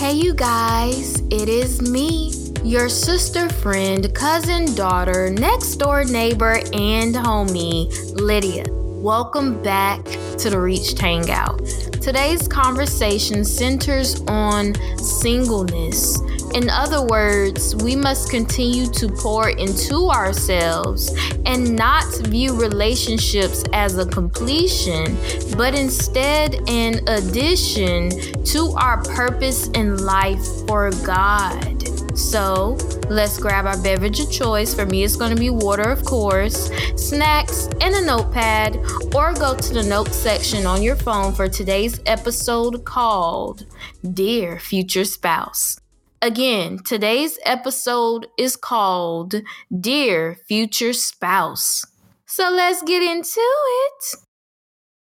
Hey, you guys, it is me, your sister, friend, cousin, daughter, next door neighbor, and homie, Lydia. Welcome back to the Reached Hangout. Today's conversation centers on singleness in other words, we must continue to pour into ourselves and not view relationships as a completion, but instead an addition to our purpose in life for God. So let's grab our beverage of choice. For me, it's going to be water, of course, snacks, and a notepad, or go to the notes section on your phone for today's episode called Dear Future Spouse. Again, today's episode is called Dear Future Spouse. So let's get into it.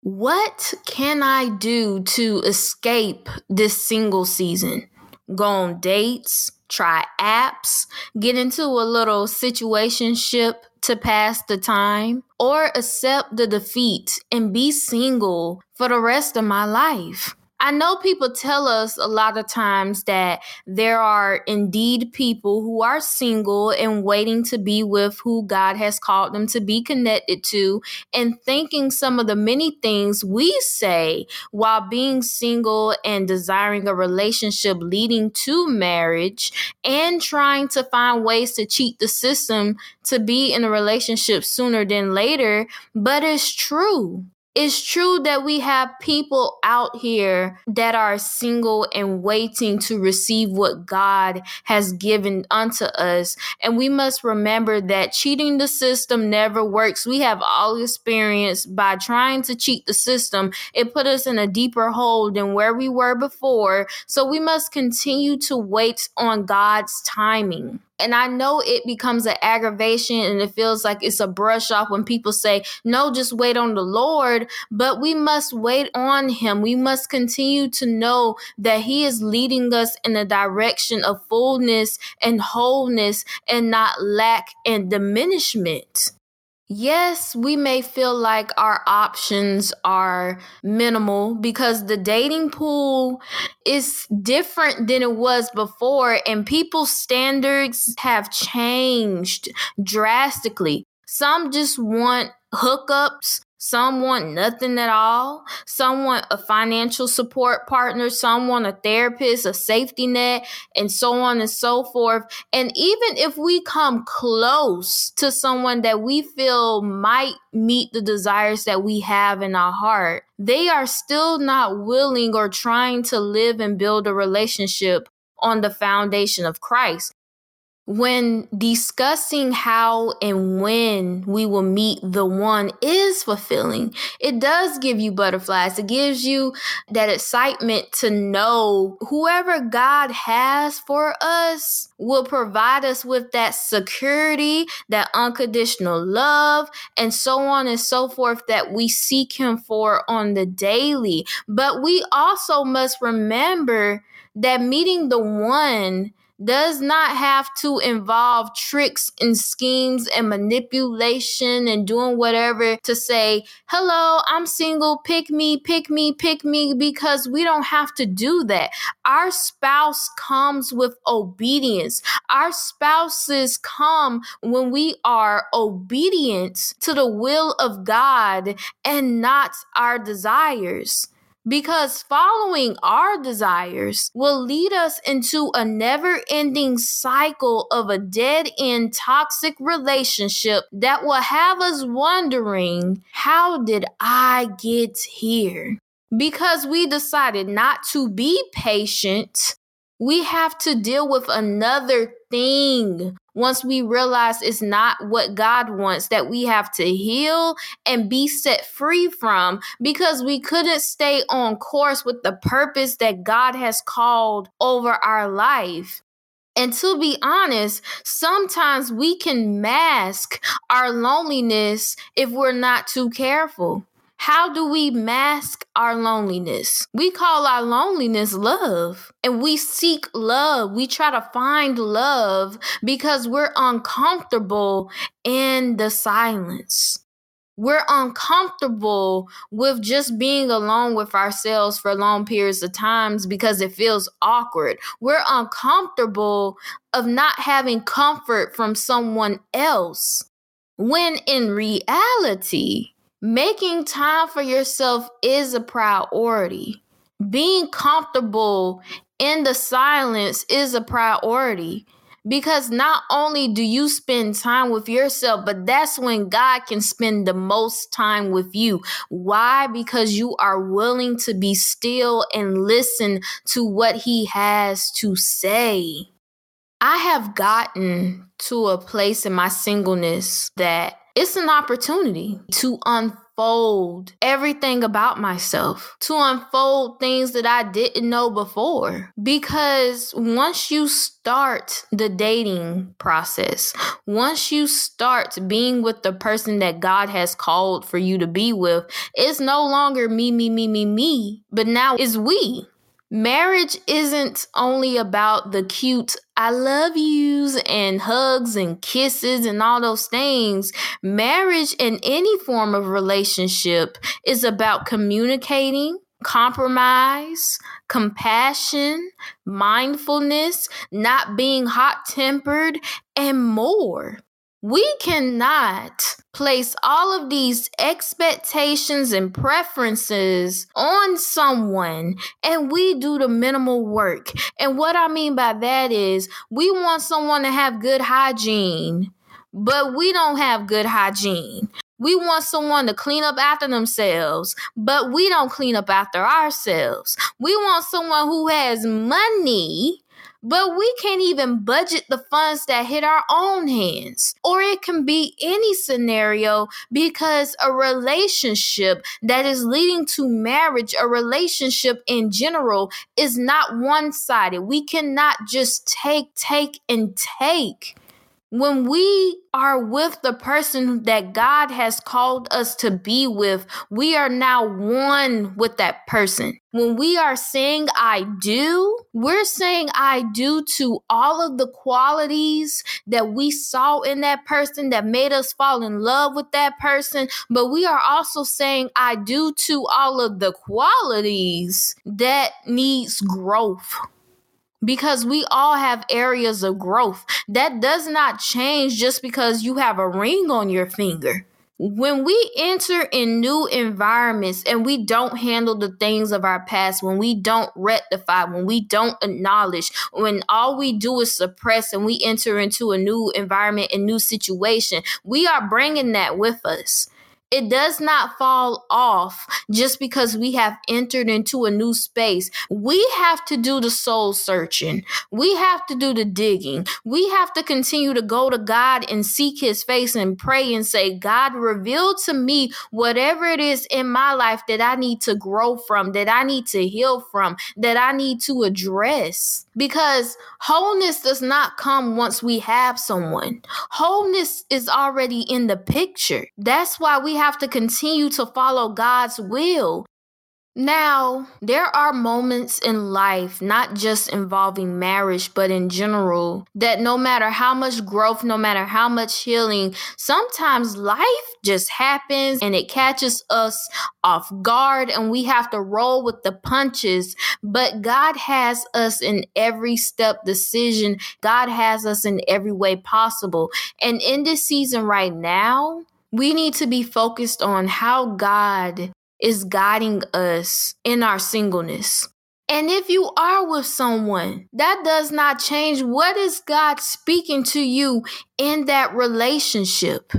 What can I do to escape this single season? Go on dates, try apps, get into a little situationship to pass the time, or accept the defeat and be single for the rest of my life. I know people tell us a lot of times that there are indeed people who are single and waiting to be with who God has called them to be connected to, and thinking some of the many things we say while being single and desiring a relationship leading to marriage, and trying to find ways to cheat the system to be in a relationship sooner than later. But it's true it's true that we have people out here that are single and waiting to receive what God has given unto us. And we must remember that cheating the system never works. We have all experienced by trying to cheat the system, it put us in a deeper hole than where we were before. So we must continue to wait on God's timing. And I know it becomes an aggravation and it feels like it's a brush off when people say, no, just wait on the Lord. But we must wait on Him. We must continue to know that He is leading us in the direction of fullness and wholeness and not lack and diminishment. Yes, we may feel like our options are minimal because the dating pool is different than it was before, and people's standards have changed drastically. Some just want hookups some want nothing at all. Some want a financial support partner. Some want a therapist, a safety net, and so on and so forth. And even if we come close to someone that we feel might meet the desires that we have in our heart, they are still not willing or trying to live and build a relationship on the foundation of Christ when discussing how and when we will meet the one is fulfilling, it does give you butterflies. It gives you that excitement to know whoever God has for us will provide us with that security, that unconditional love, and so on and so forth that we seek Him for on the daily. But we also must remember that meeting the one does not have to involve tricks and schemes and manipulation and doing whatever to say, hello, I'm single, pick me, pick me, pick me, because we don't have to do that. Our spouse comes with obedience. Our spouses come when we are obedient to the will of God and not our desires because following our desires will lead us into a never ending cycle of a dead end toxic relationship that will have us wondering, how did I get here? Because we decided not to be patient, we have to deal with another thing once we realize it's not what God wants, that we have to heal and be set free from because we couldn't stay on course with the purpose that God has called over our life. And to be honest, sometimes we can mask our loneliness if we're not too careful. How do we mask our loneliness? We call our loneliness love. And we seek love. We try to find love because we're uncomfortable in the silence. We're uncomfortable with just being alone with ourselves for long periods of times because it feels awkward. We're uncomfortable of not having comfort from someone else. When in reality, making time for yourself is a priority. Being comfortable in the silence is a priority because not only do you spend time with yourself, but that's when God can spend the most time with you. Why? Because you are willing to be still and listen to what He has to say. I have gotten to a place in my singleness that it's an opportunity to unfold everything about myself, to unfold things that I didn't know before. Because once you start the dating process, once you start being with the person that God has called for you to be with, it's no longer me, me, me, me, me, but now it's we. Marriage isn't only about the cute I love yous and hugs and kisses and all those things. Marriage and any form of relationship is about communicating, compromise, compassion, mindfulness, not being hot tempered, and more. We cannot place all of these expectations and preferences on someone and we do the minimal work. And what I mean by that is we want someone to have good hygiene, but we don't have good hygiene. We want someone to clean up after themselves, but we don't clean up after ourselves. We want someone who has money, but we can't even budget the funds that hit our own hands. Or it can be any scenario because a relationship that is leading to marriage, a relationship in general, is not one sided. We cannot just take, take, and take. When we are with the person that God has called us to be with, we are now one with that person. When we are saying I do, we're saying I do to all of the qualities that we saw in that person that made us fall in love with that person, but we are also saying I do to all of the qualities that needs growth because we all have areas of growth. That does not change just because you have a ring on your finger. When we enter in new environments and we don't handle the things of our past, when we don't rectify, when we don't acknowledge, when all we do is suppress and we enter into a new environment and new situation, we are bringing that with us. It does not fall off just because we have entered into a new space. We have to do the soul searching. We have to do the digging. We have to continue to go to God and seek his face and pray and say, God, reveal to me whatever it is in my life that I need to grow from, that I need to heal from, that I need to address. Because wholeness does not come once we have someone. Wholeness is already in the picture. That's why we have to continue to follow God's will. Now, there are moments in life, not just involving marriage, but in general, that no matter how much growth, no matter how much healing, sometimes life just happens and it catches us off guard and we have to roll with the punches. But God has us in every step decision, God has us in every way possible. And in this season right now, we need to be focused on how God is guiding us in our singleness. And if you are with someone, that does not change what is God speaking to you in that relationship.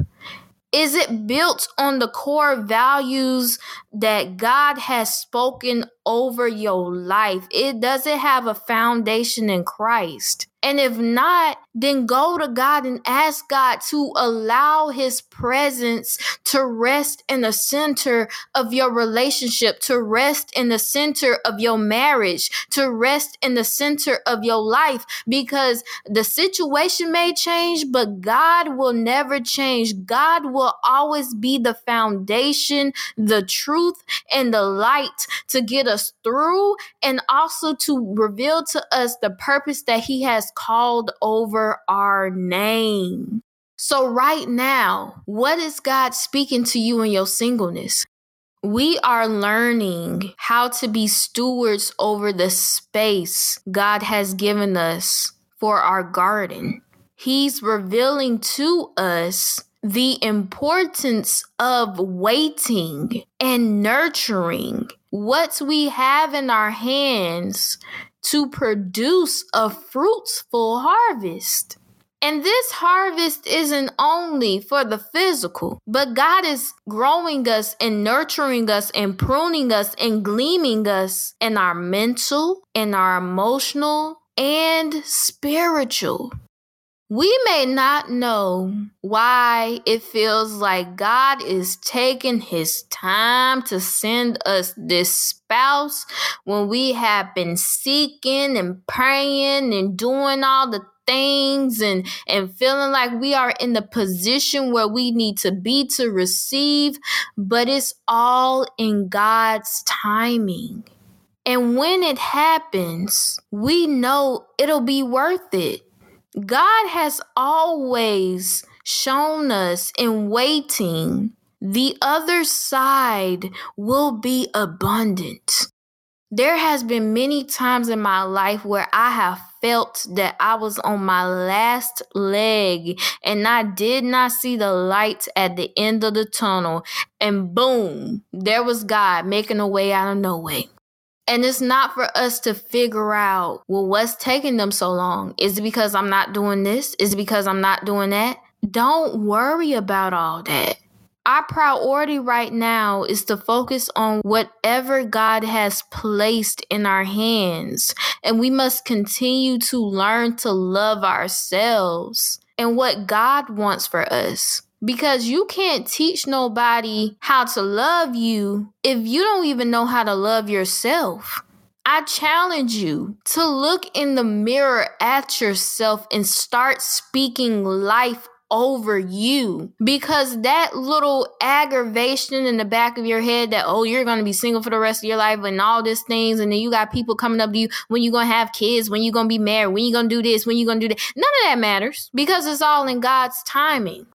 Is it built on the core values that God has spoken over your life? It does it have a foundation in Christ? And if not, then go to God and ask God to allow his presence to rest in the center of your relationship, to rest in the center of your marriage, to rest in the center of your life because the situation may change, but God will never change. God will always be the foundation, the truth, and the light to get us through and also to reveal to us the purpose that he has called our name. So, right now, what is God speaking to you in your singleness? We are learning how to be stewards over the space God has given us for our garden. He's revealing to us the importance of waiting and nurturing what we have in our hands to produce a fruitful harvest. And this harvest isn't only for the physical, but God is growing us and nurturing us and pruning us and gleaming us in our mental, in our emotional, and spiritual. We may not know why it feels like God is taking his time to send us this spouse when we have been seeking and praying and doing all the things and and feeling like we are in the position where we need to be to receive but it's all in God's timing. And when it happens we know it'll be worth it God has always shown us in waiting the other side will be abundant there has been many times in my life where I have felt that I was on my last leg and I did not see the light at the end of the tunnel. And boom, there was God making a way out of no way. And it's not for us to figure out, well, what's taking them so long? Is it because I'm not doing this? Is it because I'm not doing that? Don't worry about all that. Our priority right now is to focus on whatever God has placed in our hands. And we must continue to learn to love ourselves and what God wants for us. Because you can't teach nobody how to love you if you don't even know how to love yourself. I challenge you to look in the mirror at yourself and start speaking life over you. Because that little aggravation in the back of your head that oh you're going to be single for the rest of your life and all these things and then you got people coming up to you when you're going to have kids when you're going to be married when you're going to do this when you're going to do that. None of that matters because it's all in God's timing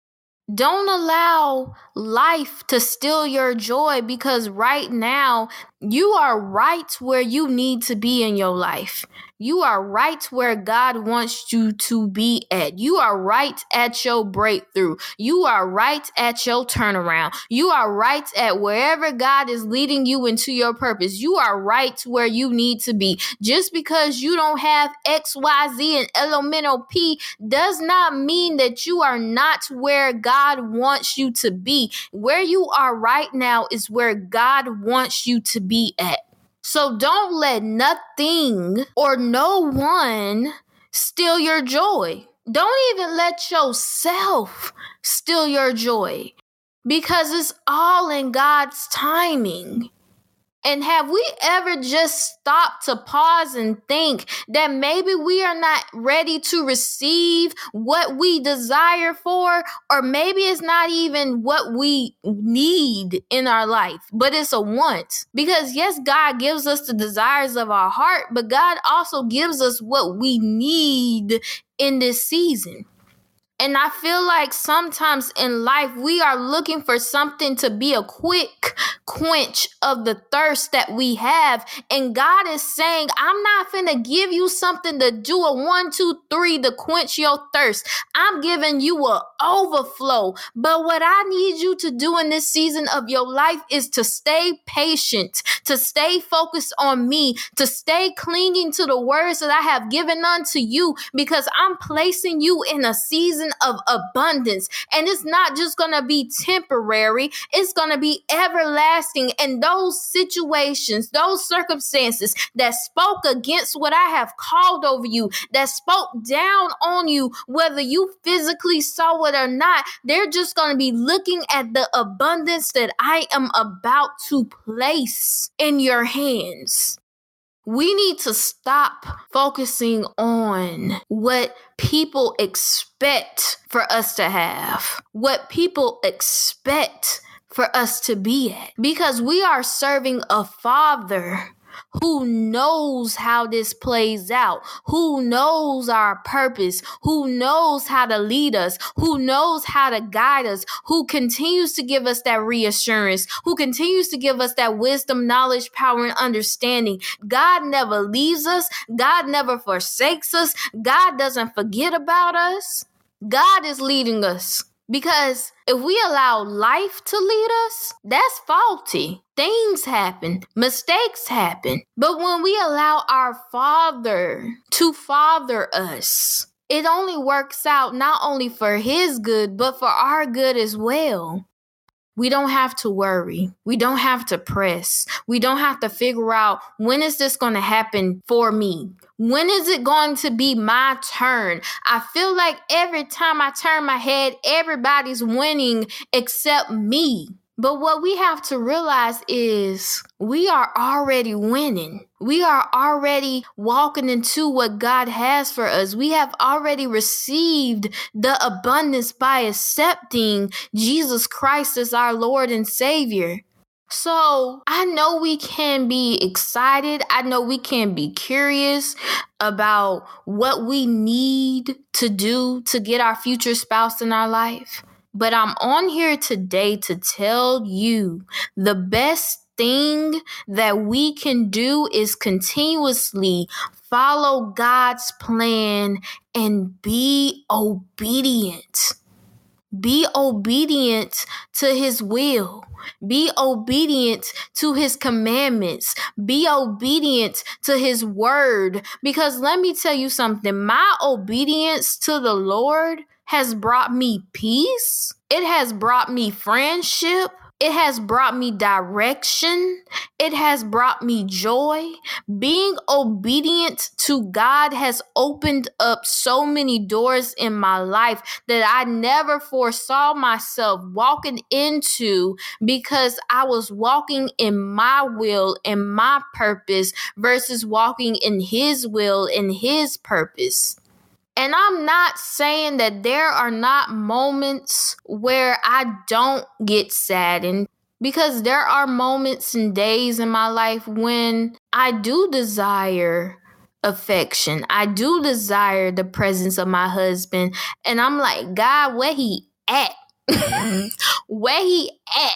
don't allow life to steal your joy because right now you are right where you need to be in your life. You are right where God wants you to be at. You are right at your breakthrough. You are right at your turnaround. You are right at wherever God is leading you into your purpose. You are right where you need to be. Just because you don't have X, Y, Z, and elemental P does not mean that you are not where God wants you to be. Where you are right now is where God wants you to be at. So don't let nothing or no one steal your joy. Don't even let yourself steal your joy because it's all in God's timing. And have we ever just stopped to pause and think that maybe we are not ready to receive what we desire for? Or maybe it's not even what we need in our life, but it's a want. Because yes, God gives us the desires of our heart, but God also gives us what we need in this season. And I feel like sometimes in life we are looking for something to be a quick quench of the thirst that we have. And God is saying, I'm not finna give you something to do a one, two, three to quench your thirst. I'm giving you a overflow. But what I need you to do in this season of your life is to stay patient, to stay focused on me, to stay clinging to the words that I have given unto you because I'm placing you in a season of abundance. And it's not just going to be temporary, it's going to be everlasting. And those situations, those circumstances that spoke against what I have called over you, that spoke down on you, whether you physically saw it or not, they're just going to be looking at the abundance that I am about to place in your hands. We need to stop focusing on what people expect for us to have, what people expect for us to be at, because we are serving a father who knows how this plays out, who knows our purpose, who knows how to lead us, who knows how to guide us, who continues to give us that reassurance, who continues to give us that wisdom, knowledge, power, and understanding. God never leaves us, God never forsakes us, God doesn't forget about us. God is leading us. Because if we allow life to lead us, that's faulty. Things happen, mistakes happen. But when we allow our Father to father us, it only works out not only for His good, but for our good as well. We don't have to worry. We don't have to press. We don't have to figure out when is this going to happen for me? When is it going to be my turn? I feel like every time I turn my head, everybody's winning except me. But what we have to realize is we are already winning. We are already walking into what God has for us. We have already received the abundance by accepting Jesus Christ as our Lord and Savior. So I know we can be excited. I know we can be curious about what we need to do to get our future spouse in our life. But I'm on here today to tell you the best thing that we can do is continuously follow God's plan and be obedient. Be obedient to his will. Be obedient to his commandments. Be obedient to his word. Because let me tell you something my obedience to the Lord has brought me peace, it has brought me friendship, it has brought me direction. It has brought me joy. Being obedient to God has opened up so many doors in my life that I never foresaw myself walking into because I was walking in my will and my purpose versus walking in His will and His purpose. And I'm not saying that there are not moments where I don't get saddened because there are moments and days in my life when I do desire affection. I do desire the presence of my husband. And I'm like, God, where he at? where he at?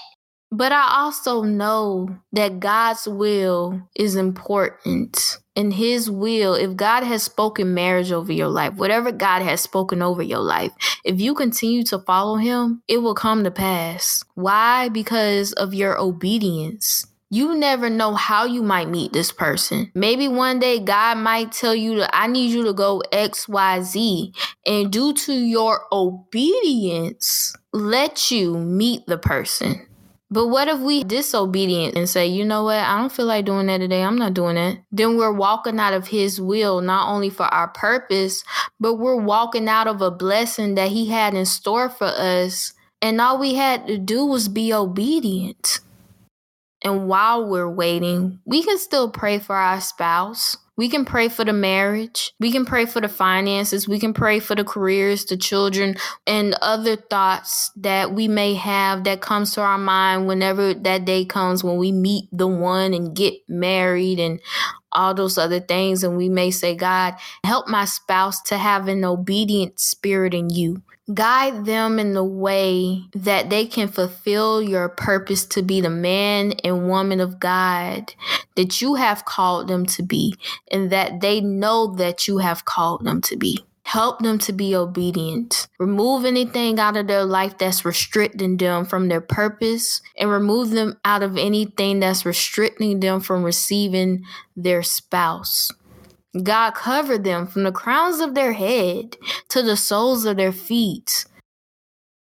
But I also know that God's will is important. In His will, if God has spoken marriage over your life, whatever God has spoken over your life, if you continue to follow Him, it will come to pass. Why? Because of your obedience. You never know how you might meet this person. Maybe one day God might tell you that I need you to go XYZ. And due to your obedience, let you meet the person. But what if we disobedient and say, you know what, I don't feel like doing that today. I'm not doing that. Then we're walking out of his will, not only for our purpose, but we're walking out of a blessing that he had in store for us. And all we had to do was be obedient. And while we're waiting, we can still pray for our spouse. We can pray for the marriage. We can pray for the finances. We can pray for the careers, the children, and other thoughts that we may have that comes to our mind whenever that day comes when we meet the one and get married and all those other things. And we may say, God, help my spouse to have an obedient spirit in you. Guide them in the way that they can fulfill your purpose to be the man and woman of God that you have called them to be, and that they know that you have called them to be. Help them to be obedient. Remove anything out of their life that's restricting them from their purpose and remove them out of anything that's restricting them from receiving their spouse. God covered them from the crowns of their head to the soles of their feet.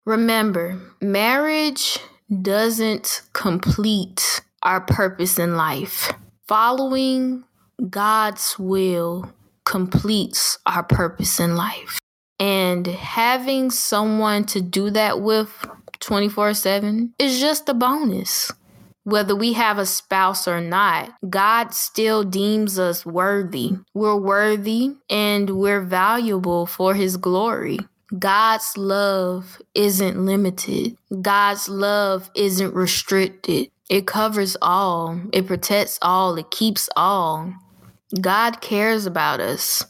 Remember, marriage doesn't complete our purpose in life. Following God's will completes our purpose in life. And having someone to do that with 24 7 is just a bonus whether we have a spouse or not, God still deems us worthy. We're worthy and we're valuable for His glory. God's love isn't limited. God's love isn't restricted. It covers all, it protects all, it keeps all. God cares about us.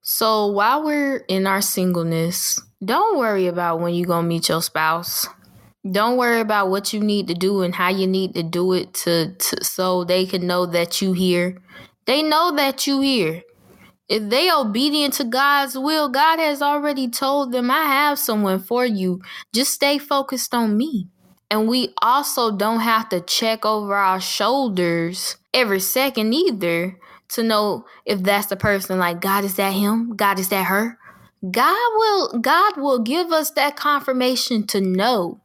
So while we're in our singleness, don't worry about when you're going to meet your spouse. Don't worry about what you need to do and how you need to do it to, to so they can know that you here. They know that you here. If they obedient to God's will, God has already told them, I have someone for you. Just stay focused on me. And we also don't have to check over our shoulders every second either to know if that's the person like God is that him? God is that her? God will God will give us that confirmation to know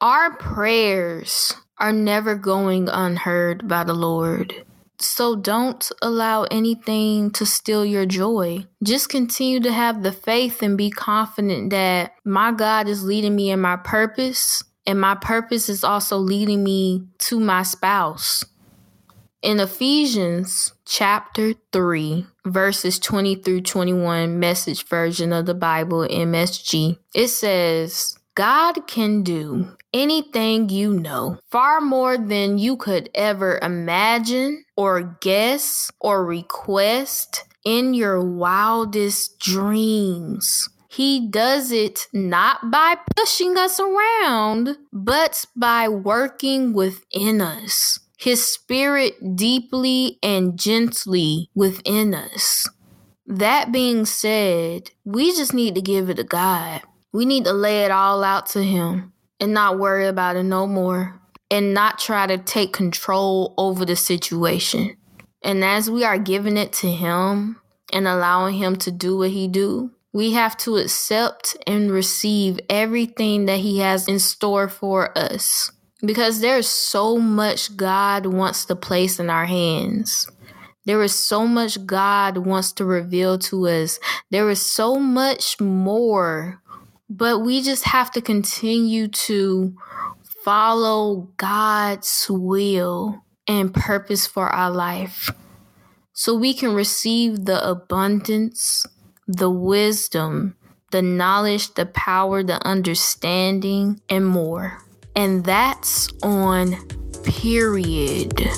our prayers are never going unheard by the Lord. So don't allow anything to steal your joy. Just continue to have the faith and be confident that my God is leading me in my purpose and my purpose is also leading me to my spouse. In Ephesians chapter 3, verses 20 through 21, message version of the Bible, MSG, it says, God can do anything you know, far more than you could ever imagine or guess or request in your wildest dreams. He does it not by pushing us around, but by working within us. His spirit deeply and gently within us. That being said, we just need to give it to God. We need to lay it all out to Him and not worry about it no more and not try to take control over the situation. And as we are giving it to Him and allowing Him to do what He do, we have to accept and receive everything that He has in store for us. Because there's so much God wants to place in our hands. There is so much God wants to reveal to us. There is so much more. But we just have to continue to follow God's will and purpose for our life so we can receive the abundance the wisdom, the knowledge, the power, the understanding, and more. And that's on period.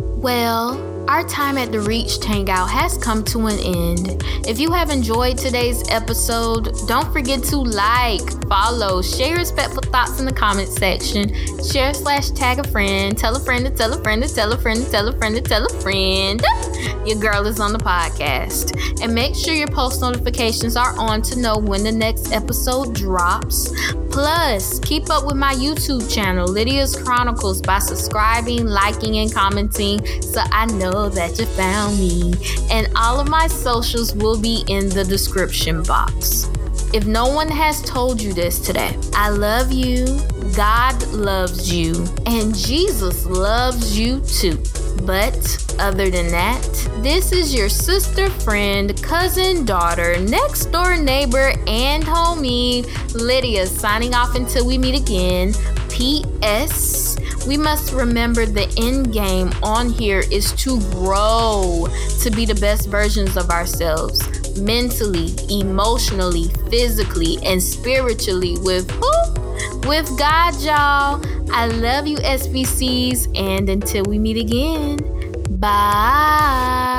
Well, our time at the Reach Hangout has come to an end. If you have enjoyed today's episode, don't forget to like, follow, share respectful thoughts in the comment section, share slash tag a friend, tell a friend to tell a friend to tell a friend to tell a friend to tell a friend. Your girl is on the podcast. And make sure your post notifications are on to know when the next episode drops. Plus, keep up with my YouTube channel, Lydia's Chronicles, by subscribing, liking, and commenting so I know that you found me. And all of my socials will be in the description box. If no one has told you this today, I love you, God loves you, and Jesus loves you too. But other than that, this is your sister, friend, cousin, daughter, next door neighbor, and homie, Lydia, signing off until we meet again. P.S. We must remember the end game on here is to grow to be the best versions of ourselves mentally, emotionally, physically, and spiritually with who? With God, y'all. I love you, SBCs, and until we meet again, bye.